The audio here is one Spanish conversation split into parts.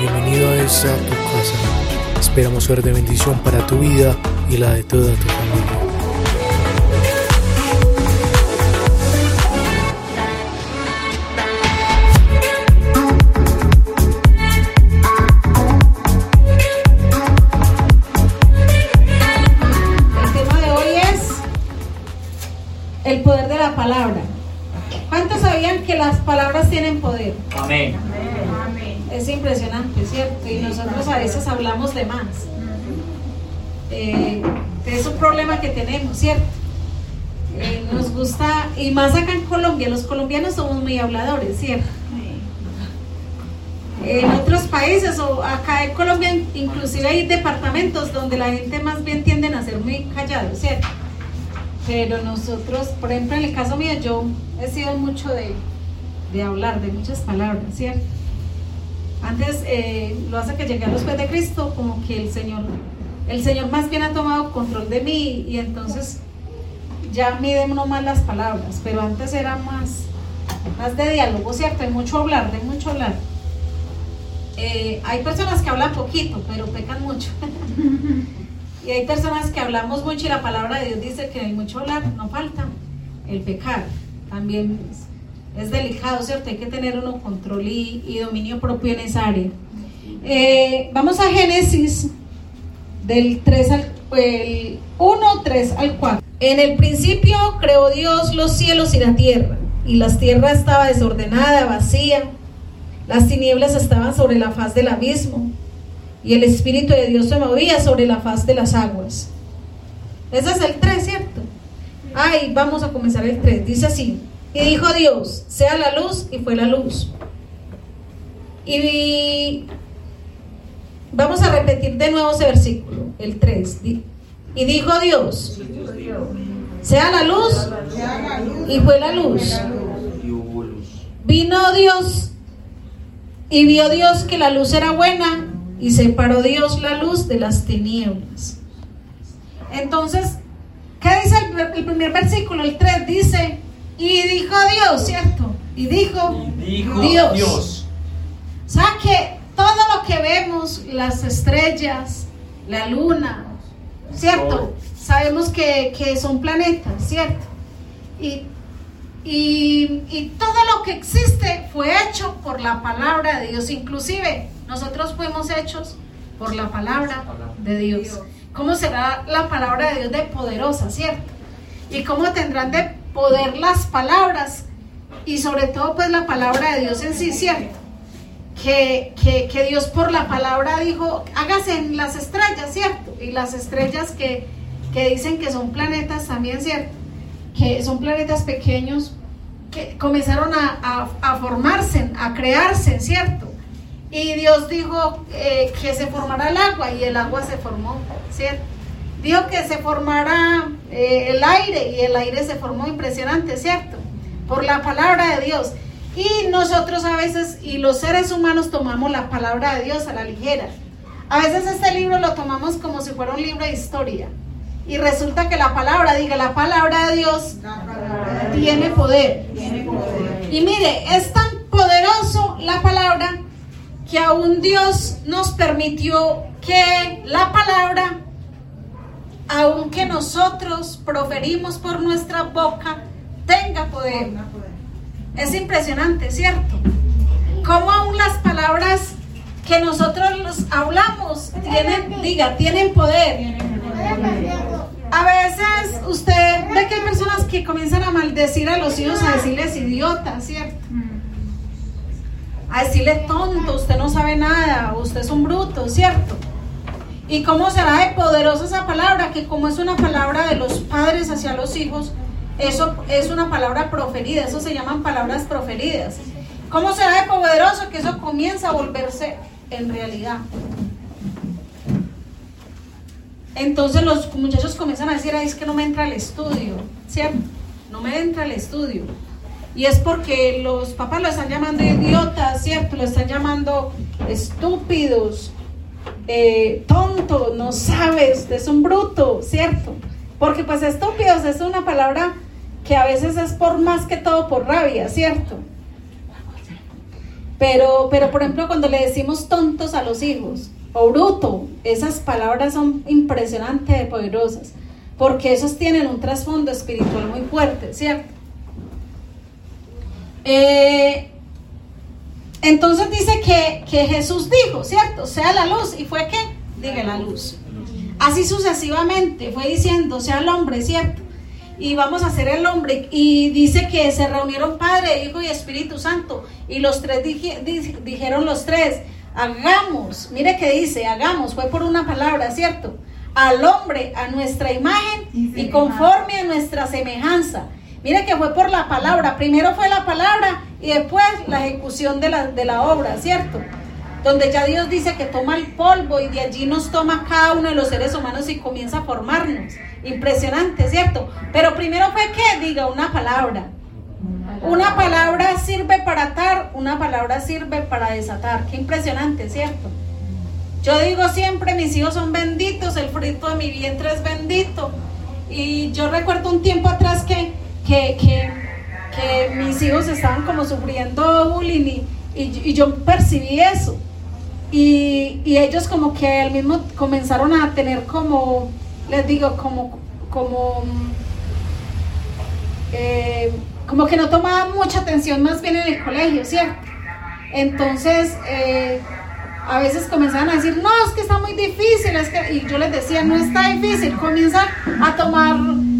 Bienvenido a esta tu casa. Esperamos ser de bendición para tu vida y la de toda tu familia. El tema de hoy es el poder de la palabra. ¿Cuántos sabían que las palabras tienen poder? Amén. Es impresionante, ¿cierto? Y nosotros a veces hablamos de más. Eh, es un problema que tenemos, ¿cierto? Eh, nos gusta, y más acá en Colombia, los colombianos somos muy habladores, ¿cierto? En otros países o acá en Colombia inclusive hay departamentos donde la gente más bien tienden a ser muy callados, ¿cierto? Pero nosotros, por ejemplo, en el caso mío, yo he sido mucho de, de hablar, de muchas palabras, ¿cierto? Antes, eh, lo hace que llegué a los pies de Cristo, como que el Señor, el Señor más bien ha tomado control de mí y entonces ya mide uno más las palabras, pero antes era más, más de diálogo, ¿cierto? De mucho hablar, de mucho hablar. Eh, hay personas que hablan poquito, pero pecan mucho. y hay personas que hablamos mucho y la palabra de Dios dice que el mucho hablar no falta el pecar. También es, delicado, ¿cierto? Hay que tener uno control y, y dominio propio en esa área. Eh, vamos a Génesis del 3 al el 1, 3 al 4. En el principio creó Dios los cielos y la tierra, y la tierra estaba desordenada, vacía. Las tinieblas estaban sobre la faz del abismo, y el Espíritu de Dios se movía sobre la faz de las aguas. Ese es el 3, ¿cierto? Ay, vamos a comenzar el 3. Dice así. Y dijo Dios, sea la luz, y fue la luz. Y vamos a repetir de nuevo ese versículo, el 3. Y dijo Dios, sea la luz, y fue la luz. Vino Dios y vio Dios que la luz era buena y separó Dios la luz de las tinieblas. Entonces, ¿qué dice el, el primer versículo? El 3 dice, y dijo Dios, ¿cierto? Y dijo, Y dijo Dios. Dios. O sea que todo lo que vemos, las estrellas, la luna, ¿cierto? Sabemos que, que son planetas, ¿cierto? Y, y, y todo lo que existe fue hecho por la palabra de Dios. Inclusive nosotros fuimos hechos por la palabra de Dios. ¿Cómo será la palabra de Dios de poderosa, cierto? Y cómo tendrán de poder las palabras y sobre todo pues la palabra de Dios en sí, ¿cierto? que, que, que Dios por la palabra dijo, hágase en las estrellas, ¿cierto? Y las estrellas que, que dicen que son planetas también, ¿cierto? Que son planetas pequeños que comenzaron a, a- a formarse, a crearse, ¿cierto? Y Dios dijo eh, que se formara el agua y el agua se formó, ¿cierto? Dijo que se formara eh, el aire y el aire se formó impresionante, ¿cierto? Por la palabra de Dios. Y nosotros a veces, y los seres humanos tomamos la palabra de Dios a la ligera. A veces este libro lo tomamos como si fuera un libro de historia. Y resulta que la palabra, diga, la palabra de Dios tiene poder. Y mire, es tan poderoso la palabra que aún Dios nos permitió que la palabra, aunque nosotros proferimos por nuestra boca, tenga poder. Es impresionante, ¿cierto? Cómo aún las palabras que nosotros los hablamos tienen, diga, tienen poder. A veces usted ve que hay personas que comienzan a maldecir a los hijos, a decirles idiotas, ¿cierto? A decirle tonto, usted no sabe nada, usted es un bruto, ¿cierto? ¿Y cómo será de poderosa esa palabra? Que como es una palabra de los padres hacia los hijos, eso es una palabra proferida, eso se llaman palabras proferidas. ¿Cómo será de poderoso que eso comienza a volverse en realidad? Entonces los muchachos comienzan a decir, "Ay, es que no me entra el estudio, ¿cierto? No me entra el estudio. Y es porque los papás lo están llamando idiota, ¿cierto? Lo están llamando estúpidos, eh, tonto, no sabes, es un bruto, ¿cierto? Porque pues estúpidos es una palabra que a veces es por más que todo por rabia, ¿cierto? Pero, pero por ejemplo, cuando le decimos tontos a los hijos o bruto, esas palabras son impresionantes poderosas, porque esos tienen un trasfondo espiritual muy fuerte, ¿cierto? Eh, entonces dice que, que, Jesús dijo, ¿cierto? Sea la luz. ¿Y fue qué? Diga la luz. Así sucesivamente fue diciendo, sea el hombre, ¿cierto? Y vamos a ser el hombre. Y dice que se reunieron Padre, Hijo y Espíritu Santo. Y los tres dijeron los tres, hagamos, mire que dice, hagamos, fue por una palabra, ¿cierto? Al hombre, a nuestra imagen y conforme a nuestra semejanza. Mire que fue por la palabra. Primero fue la palabra y después la ejecución de la, de la obra, ¿cierto? donde ya Dios dice que toma el polvo y de allí nos toma cada uno de los seres humanos y comienza a formarnos. Impresionante, ¿cierto? Pero primero fue que diga una palabra. Una palabra sirve para atar, una palabra sirve para desatar. Qué impresionante, ¿cierto? Yo digo siempre, mis hijos son benditos, el fruto de mi vientre es bendito. Y yo recuerdo un tiempo atrás que, que, que, que mis hijos estaban como sufriendo bullying y, y yo percibí eso. Y, ellos como que al mismo comenzaron a tener como, les digo, como, como, eh, como que no tomaban mucha atención más bien en el colegio, ¿cierto? Entonces, eh, a veces comenzaban a decir, no, es que está muy difícil, es que, y yo les decía, no está difícil, comienza a tomar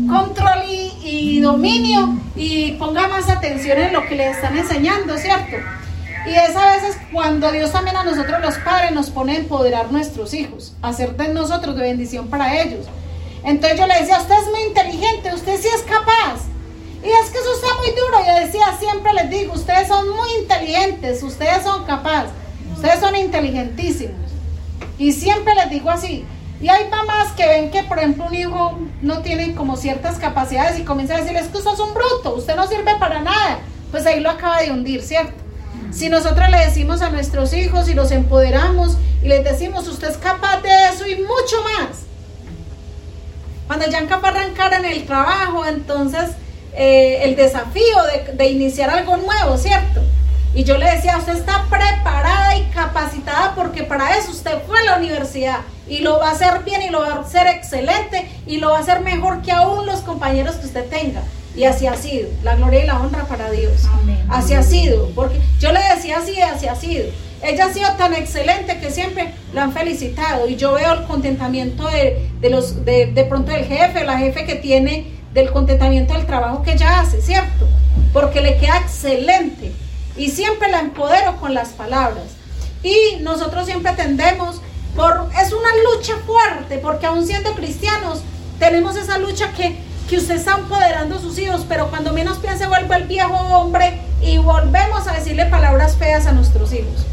control y, y dominio y ponga más atención en lo que les están enseñando, ¿cierto? Y es a veces cuando Dios también a nosotros los padres nos pone a empoderar nuestros hijos, hacer de nosotros de bendición para ellos. Entonces yo le decía, usted es muy inteligente, usted sí es capaz. Y es que eso está muy duro. Yo decía, siempre les digo, ustedes son muy inteligentes, ustedes son capaces, ustedes son inteligentísimos. Y siempre les digo así. Y hay mamás que ven que, por ejemplo, un hijo no tiene como ciertas capacidades y comienza a decirle, es que usted es un bruto, usted no sirve para nada. Pues ahí lo acaba de hundir, ¿cierto? Si nosotros le decimos a nuestros hijos y los empoderamos y les decimos, usted es capaz de eso y mucho más. Cuando ya de arrancar en el trabajo, entonces eh, el desafío de, de iniciar algo nuevo, ¿cierto? Y yo le decía, usted está preparada y capacitada porque para eso usted fue a la universidad y lo va a hacer bien y lo va a hacer excelente y lo va a hacer mejor que aún los compañeros que usted tenga. Y así ha sido. La gloria y la honra para Dios. Así ha sido. Porque yo le decía así, así ha sido. Ella ha sido tan excelente que siempre la han felicitado. Y yo veo el contentamiento de, los, de, de pronto del jefe, la jefe que tiene, del contentamiento del trabajo que ella hace, ¿cierto? Porque le queda excelente. Y siempre la empodero con las palabras. Y nosotros siempre tendemos por. Es una lucha fuerte, porque aún siendo cristianos, tenemos esa lucha que que usted está empoderando a sus hijos, pero cuando menos piense vuelve el viejo hombre y volvemos a decirle palabras feas a nuestros hijos.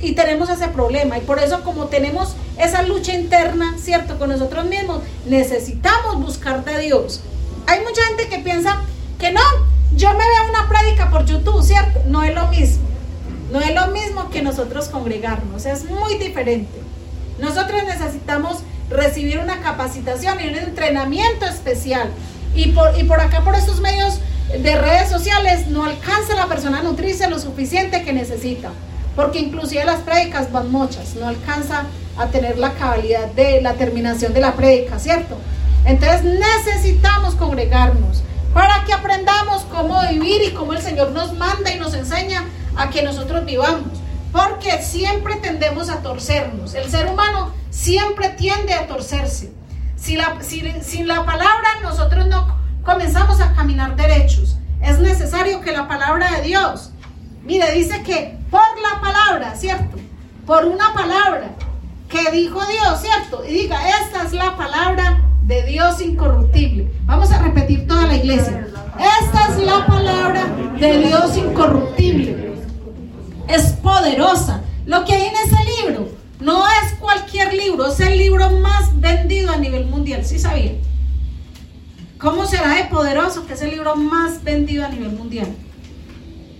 Y tenemos ese problema. Y por eso como tenemos esa lucha interna, ¿cierto? Con nosotros mismos, necesitamos buscar de Dios. Hay mucha gente que piensa que no, yo me veo una prédica por YouTube, ¿cierto? No es lo mismo. No es lo mismo que nosotros congregarnos, es muy diferente. Nosotros necesitamos recibir una capacitación y un entrenamiento especial. Y por, y por acá, por estos medios de redes sociales, no alcanza la persona a nutrirse lo suficiente que necesita. Porque inclusive las prédicas van muchas, no alcanza a tener la cabalidad de la terminación de la prédica, ¿cierto? Entonces necesitamos congregarnos para que aprendamos cómo vivir y cómo el Señor nos manda y nos enseña a que nosotros vivamos. Porque siempre tendemos a torcernos. El ser humano siempre tiende a torcerse. Sin la palabra nosotros no comenzamos a caminar derechos. Es necesario que la palabra de Dios, mire, dice que por la palabra, ¿cierto? Por una palabra que dijo Dios, ¿cierto? Y diga, esta es la palabra de Dios incorruptible. Vamos a repetir toda la iglesia. Esta es la palabra de Dios incorruptible. Es poderosa. Lo que hay en ese libro no es cualquier libro, es el libro más vendido a nivel mundial, ¿sí sabían? ¿Cómo será de poderoso que es el libro más vendido a nivel mundial?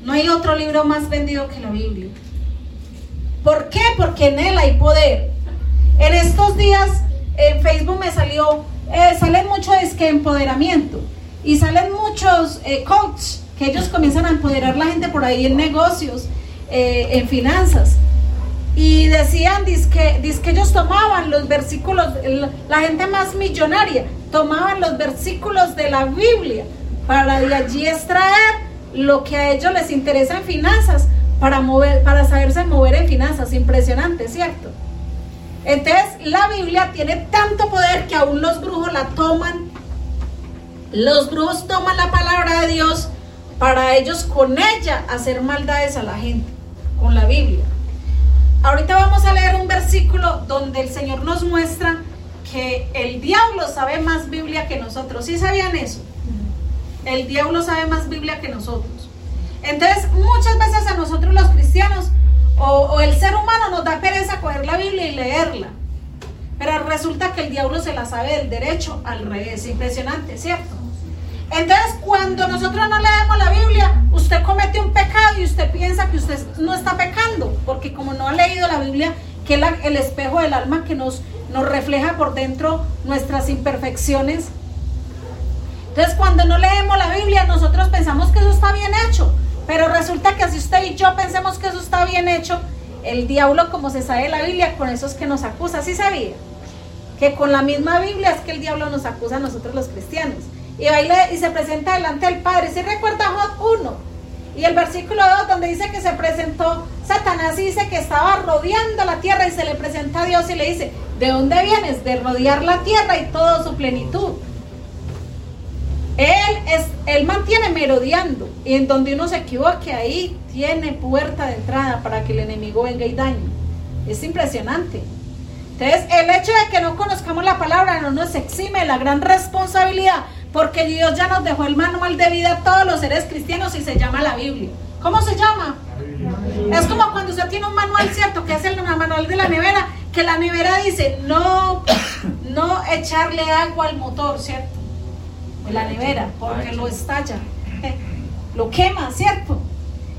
No hay otro libro más vendido que la Biblia. ¿Por qué? Porque en él hay poder. En estos días en Facebook me salió, eh, salen mucho de que empoderamiento y salen muchos eh, coaches que ellos comienzan a empoderar la gente por ahí en negocios eh, en finanzas. Y decían, que ellos tomaban los versículos, la gente más millonaria, tomaban los versículos de la Biblia para de allí extraer lo que a ellos les interesa en finanzas, para, mover, para saberse mover en finanzas. Impresionante, ¿cierto? Entonces, la Biblia tiene tanto poder que aún los brujos la toman. Los brujos toman la palabra de Dios para ellos con ella hacer maldades a la gente, con la Biblia. Ahorita vamos a leer un versículo donde el Señor nos muestra que el diablo sabe más Biblia que nosotros. ¿Sí sabían eso? El diablo sabe más Biblia que nosotros. Entonces, muchas veces a nosotros los cristianos o, el ser humano nos da pereza coger la Biblia y leerla. Pero resulta que el diablo se la sabe del derecho al revés. Impresionante, ¿cierto? Entonces, cuando nosotros no leemos la Biblia, usted comete un pecado y usted piensa que usted no está pecando, porque como no ha leído la Biblia, que es el espejo del alma que nos, nos refleja por dentro nuestras imperfecciones. Entonces, cuando no leemos la Biblia, nosotros pensamos que eso está bien hecho, pero resulta que si usted y yo pensemos que eso está bien hecho, el diablo, como se sabe la Biblia, con eso es que nos acusa. ¿Sí sabía? Que con la misma Biblia es que el diablo nos acusa a nosotros los cristianos. Y baila y se presenta delante del Padre. ¿Sí recuerda Job 1? Y el versículo 2 donde dice que se presentó Satanás dice que estaba rodeando la tierra y se le presenta a Dios y le dice, ¿de dónde vienes? De rodear la tierra y toda su plenitud. Él, es, él mantiene merodeando y en donde uno se equivoque ahí tiene puerta de entrada para que el enemigo venga y dañe. Es impresionante. Entonces, el hecho de que no conozcamos la palabra no nos exime la gran responsabilidad, porque Dios ya nos dejó el manual de vida a todos los seres cristianos y se llama la Biblia. ¿Cómo se llama? Es como cuando usted tiene un manual, ¿cierto? Que es el manual de la nevera, que la nevera dice no, no echarle agua al motor, ¿cierto? la nevera, porque lo estalla, lo quema, ¿cierto?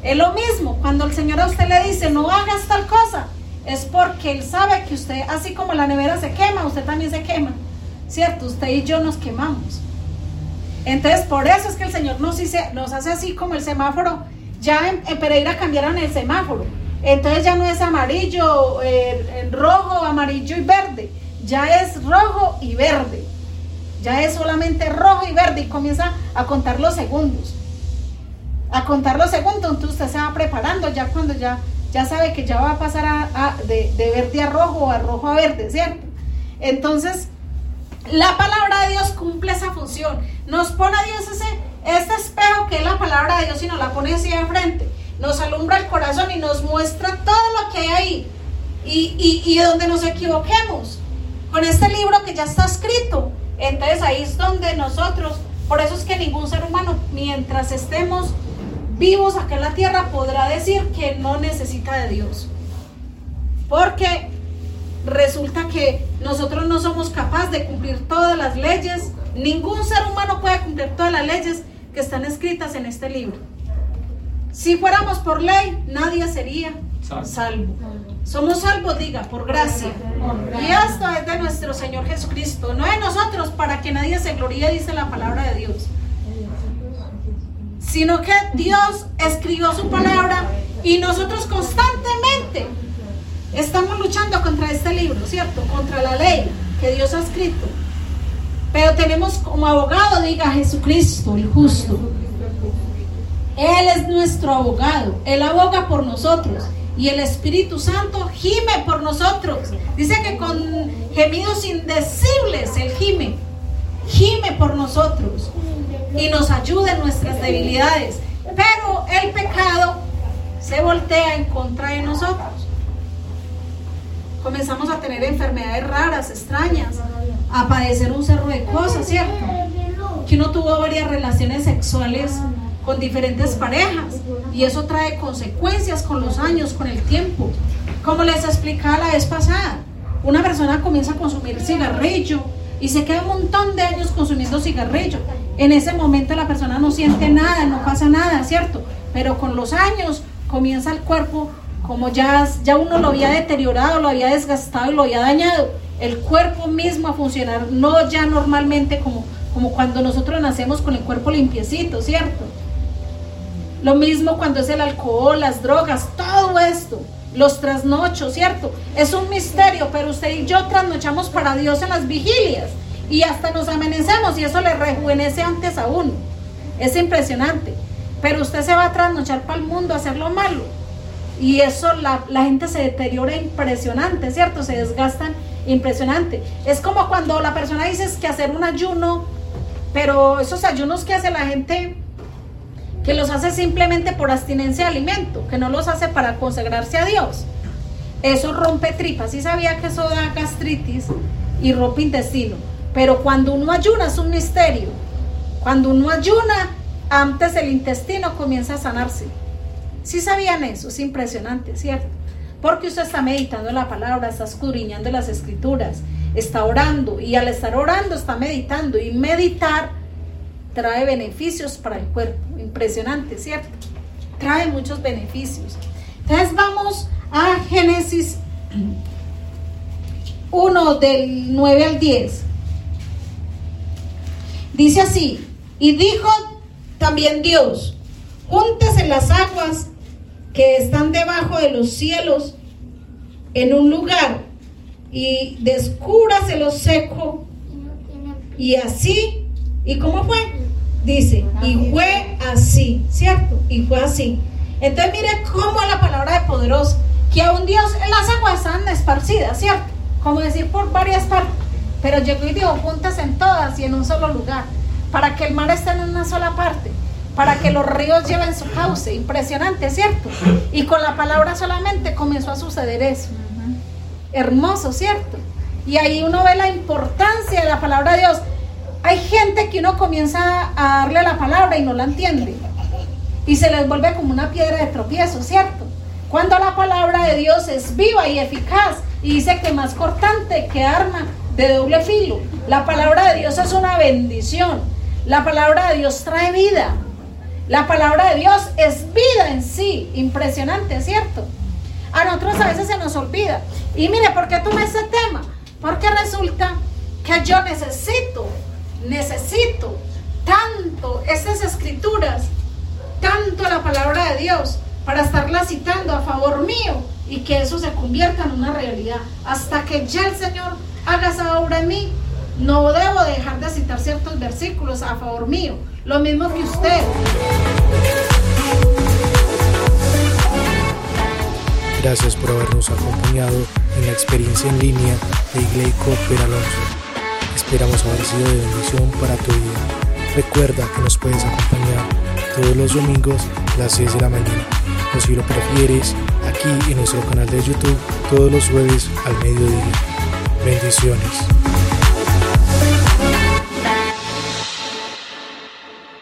Es lo mismo, cuando el Señor a usted le dice, no hagas tal cosa, es porque Él sabe que usted, así como la nevera se quema, usted también se quema, ¿cierto? Usted y yo nos quemamos. Entonces, por eso es que el Señor nos, hace así como el semáforo. Ya en, Pereira cambiaron el semáforo. Entonces ya no es amarillo, eh, rojo, amarillo y verde. Ya es rojo y verde. Ya es solamente rojo y verde y comienza a contar los segundos. A contar los segundos, entonces usted se va preparando ya cuando ya, ya sabe que ya va a pasar a, de, verde a rojo o a rojo a verde, ¿cierto? Entonces, la palabra de Dios cumple esa función. Nos pone a Dios ese, este espejo que es la palabra de Dios y nos la pone así de frente. Nos alumbra el corazón y nos muestra todo lo que hay ahí. Y, y, y donde nos equivoquemos. Con este libro que ya está escrito, entonces ahí es donde nosotros, por eso es que ningún ser humano, mientras estemos vivos acá en la tierra, podrá decir que no necesita de Dios. Porque resulta que nosotros no somos capaces de cumplir todas las leyes. Ningún ser humano puede cumplir todas las leyes que están escritas en este libro. Si fuéramos por ley, nadie sería salvo. Somos salvos, diga, por gracia. Y esto es de nuestro Señor Jesucristo, no de nosotros, para que nadie se gloríe, dice la palabra de Dios. Sino que Dios escribió su palabra y nosotros constantemente estamos luchando contra este libro, ¿cierto? Contra la ley que Dios ha escrito. Pero tenemos como abogado, diga Jesucristo, el justo. Él es nuestro abogado. Él aboga por nosotros y el Espíritu Santo gime por nosotros. Dice que con gemidos indecibles Él gime, gime por nosotros y nos ayuda en nuestras debilidades. Pero el pecado se voltea en contra de nosotros. Comenzamos a tener enfermedades raras, extrañas, a padecer un cerro de cosas, ¿cierto? Que uno tuvo varias relaciones sexuales con diferentes parejas y eso trae consecuencias con los años, con el tiempo. Como les explicaba la vez pasada, una persona comienza a consumir cigarrillo y se queda un montón de años consumiendo cigarrillo. En ese momento la persona no siente nada, no pasa nada, ¿cierto? Pero con los años comienza el cuerpo, como ya, ya uno lo había deteriorado, lo había desgastado y lo había dañado, el cuerpo mismo a funcionar, no ya normalmente como, como cuando nosotros nacemos con el cuerpo limpiecito, ¿cierto? Lo mismo cuando es el alcohol, las drogas, todo esto. Los trasnochos, ¿cierto? Es un misterio, pero usted y yo trasnochamos para Dios en las vigilias y hasta nos amanecemos y eso le rejuvenece antes a uno. Es impresionante. Pero usted se va a trasnochar para el mundo a hacer lo malo. Y eso la, gente se deteriora impresionante, ¿cierto? Se desgastan impresionante. Es como cuando la persona dice que hacer un ayuno, pero esos ayunos que hace la gente que los hace simplemente por abstinencia de alimento, que no los hace para consagrarse a Dios. Eso rompe tripas. y sabía que eso da gastritis y rompe intestino. Pero cuando uno ayuna es un misterio. Cuando uno ayuna, antes el intestino comienza a sanarse. Si sabían eso, es impresionante, ¿cierto? Porque usted está meditando la palabra, está escudriñando las escrituras, está orando y al estar orando está meditando y meditar trae beneficios para el cuerpo. Impresionante, ¿cierto? Trae muchos beneficios. Entonces vamos a Génesis 1 del 9 al 10. Dice así, y dijo también Dios, júntese las aguas que están debajo de los cielos en un lugar y descúbrase lo seco y así, ¿y cómo fue? Dice, y fue así, ¿cierto? Y fue así. Entonces mire cómo la palabra de poderoso, que a un Dios, las aguas están esparcidas, ¿cierto? Como decir por varias partes, pero llegó y dijo, juntas en todas y en un solo lugar, para que el mar esté en una sola parte, para que los ríos lleven su cauce, impresionante, ¿cierto? Y con la palabra solamente comenzó a suceder eso. Hermoso, ¿cierto? Y ahí uno ve la importancia de la palabra de Dios. Hay gente que uno comienza a darle la palabra y no la entiende. Y se les vuelve como una piedra de tropiezo, ¿cierto? Cuando la palabra de Dios es viva y eficaz y dice que más cortante que arma de doble filo. La palabra de Dios es una bendición. La palabra de Dios trae vida. La palabra de Dios es vida en sí. Impresionante, ¿cierto? A nosotros a veces se nos olvida. Y mire, ¿por qué tomé ese tema? Porque resulta que yo necesito necesito tanto estas escrituras, tanto la palabra de Dios, para estarla citando a favor mío y que eso se convierta en una realidad. Hasta que ya el Señor haga esa obra en mí, no debo dejar de citar ciertos versículos a favor mío. Lo mismo que usted. Gracias por habernos acompañado en la experiencia en línea de Igleico Peralonso. Esperamos haber sido de bendición para tu vida. Recuerda que nos puedes acompañar todos los domingos a las 6 de la mañana. O si lo prefieres, aquí en nuestro canal de YouTube todos los jueves al mediodía. Bendiciones.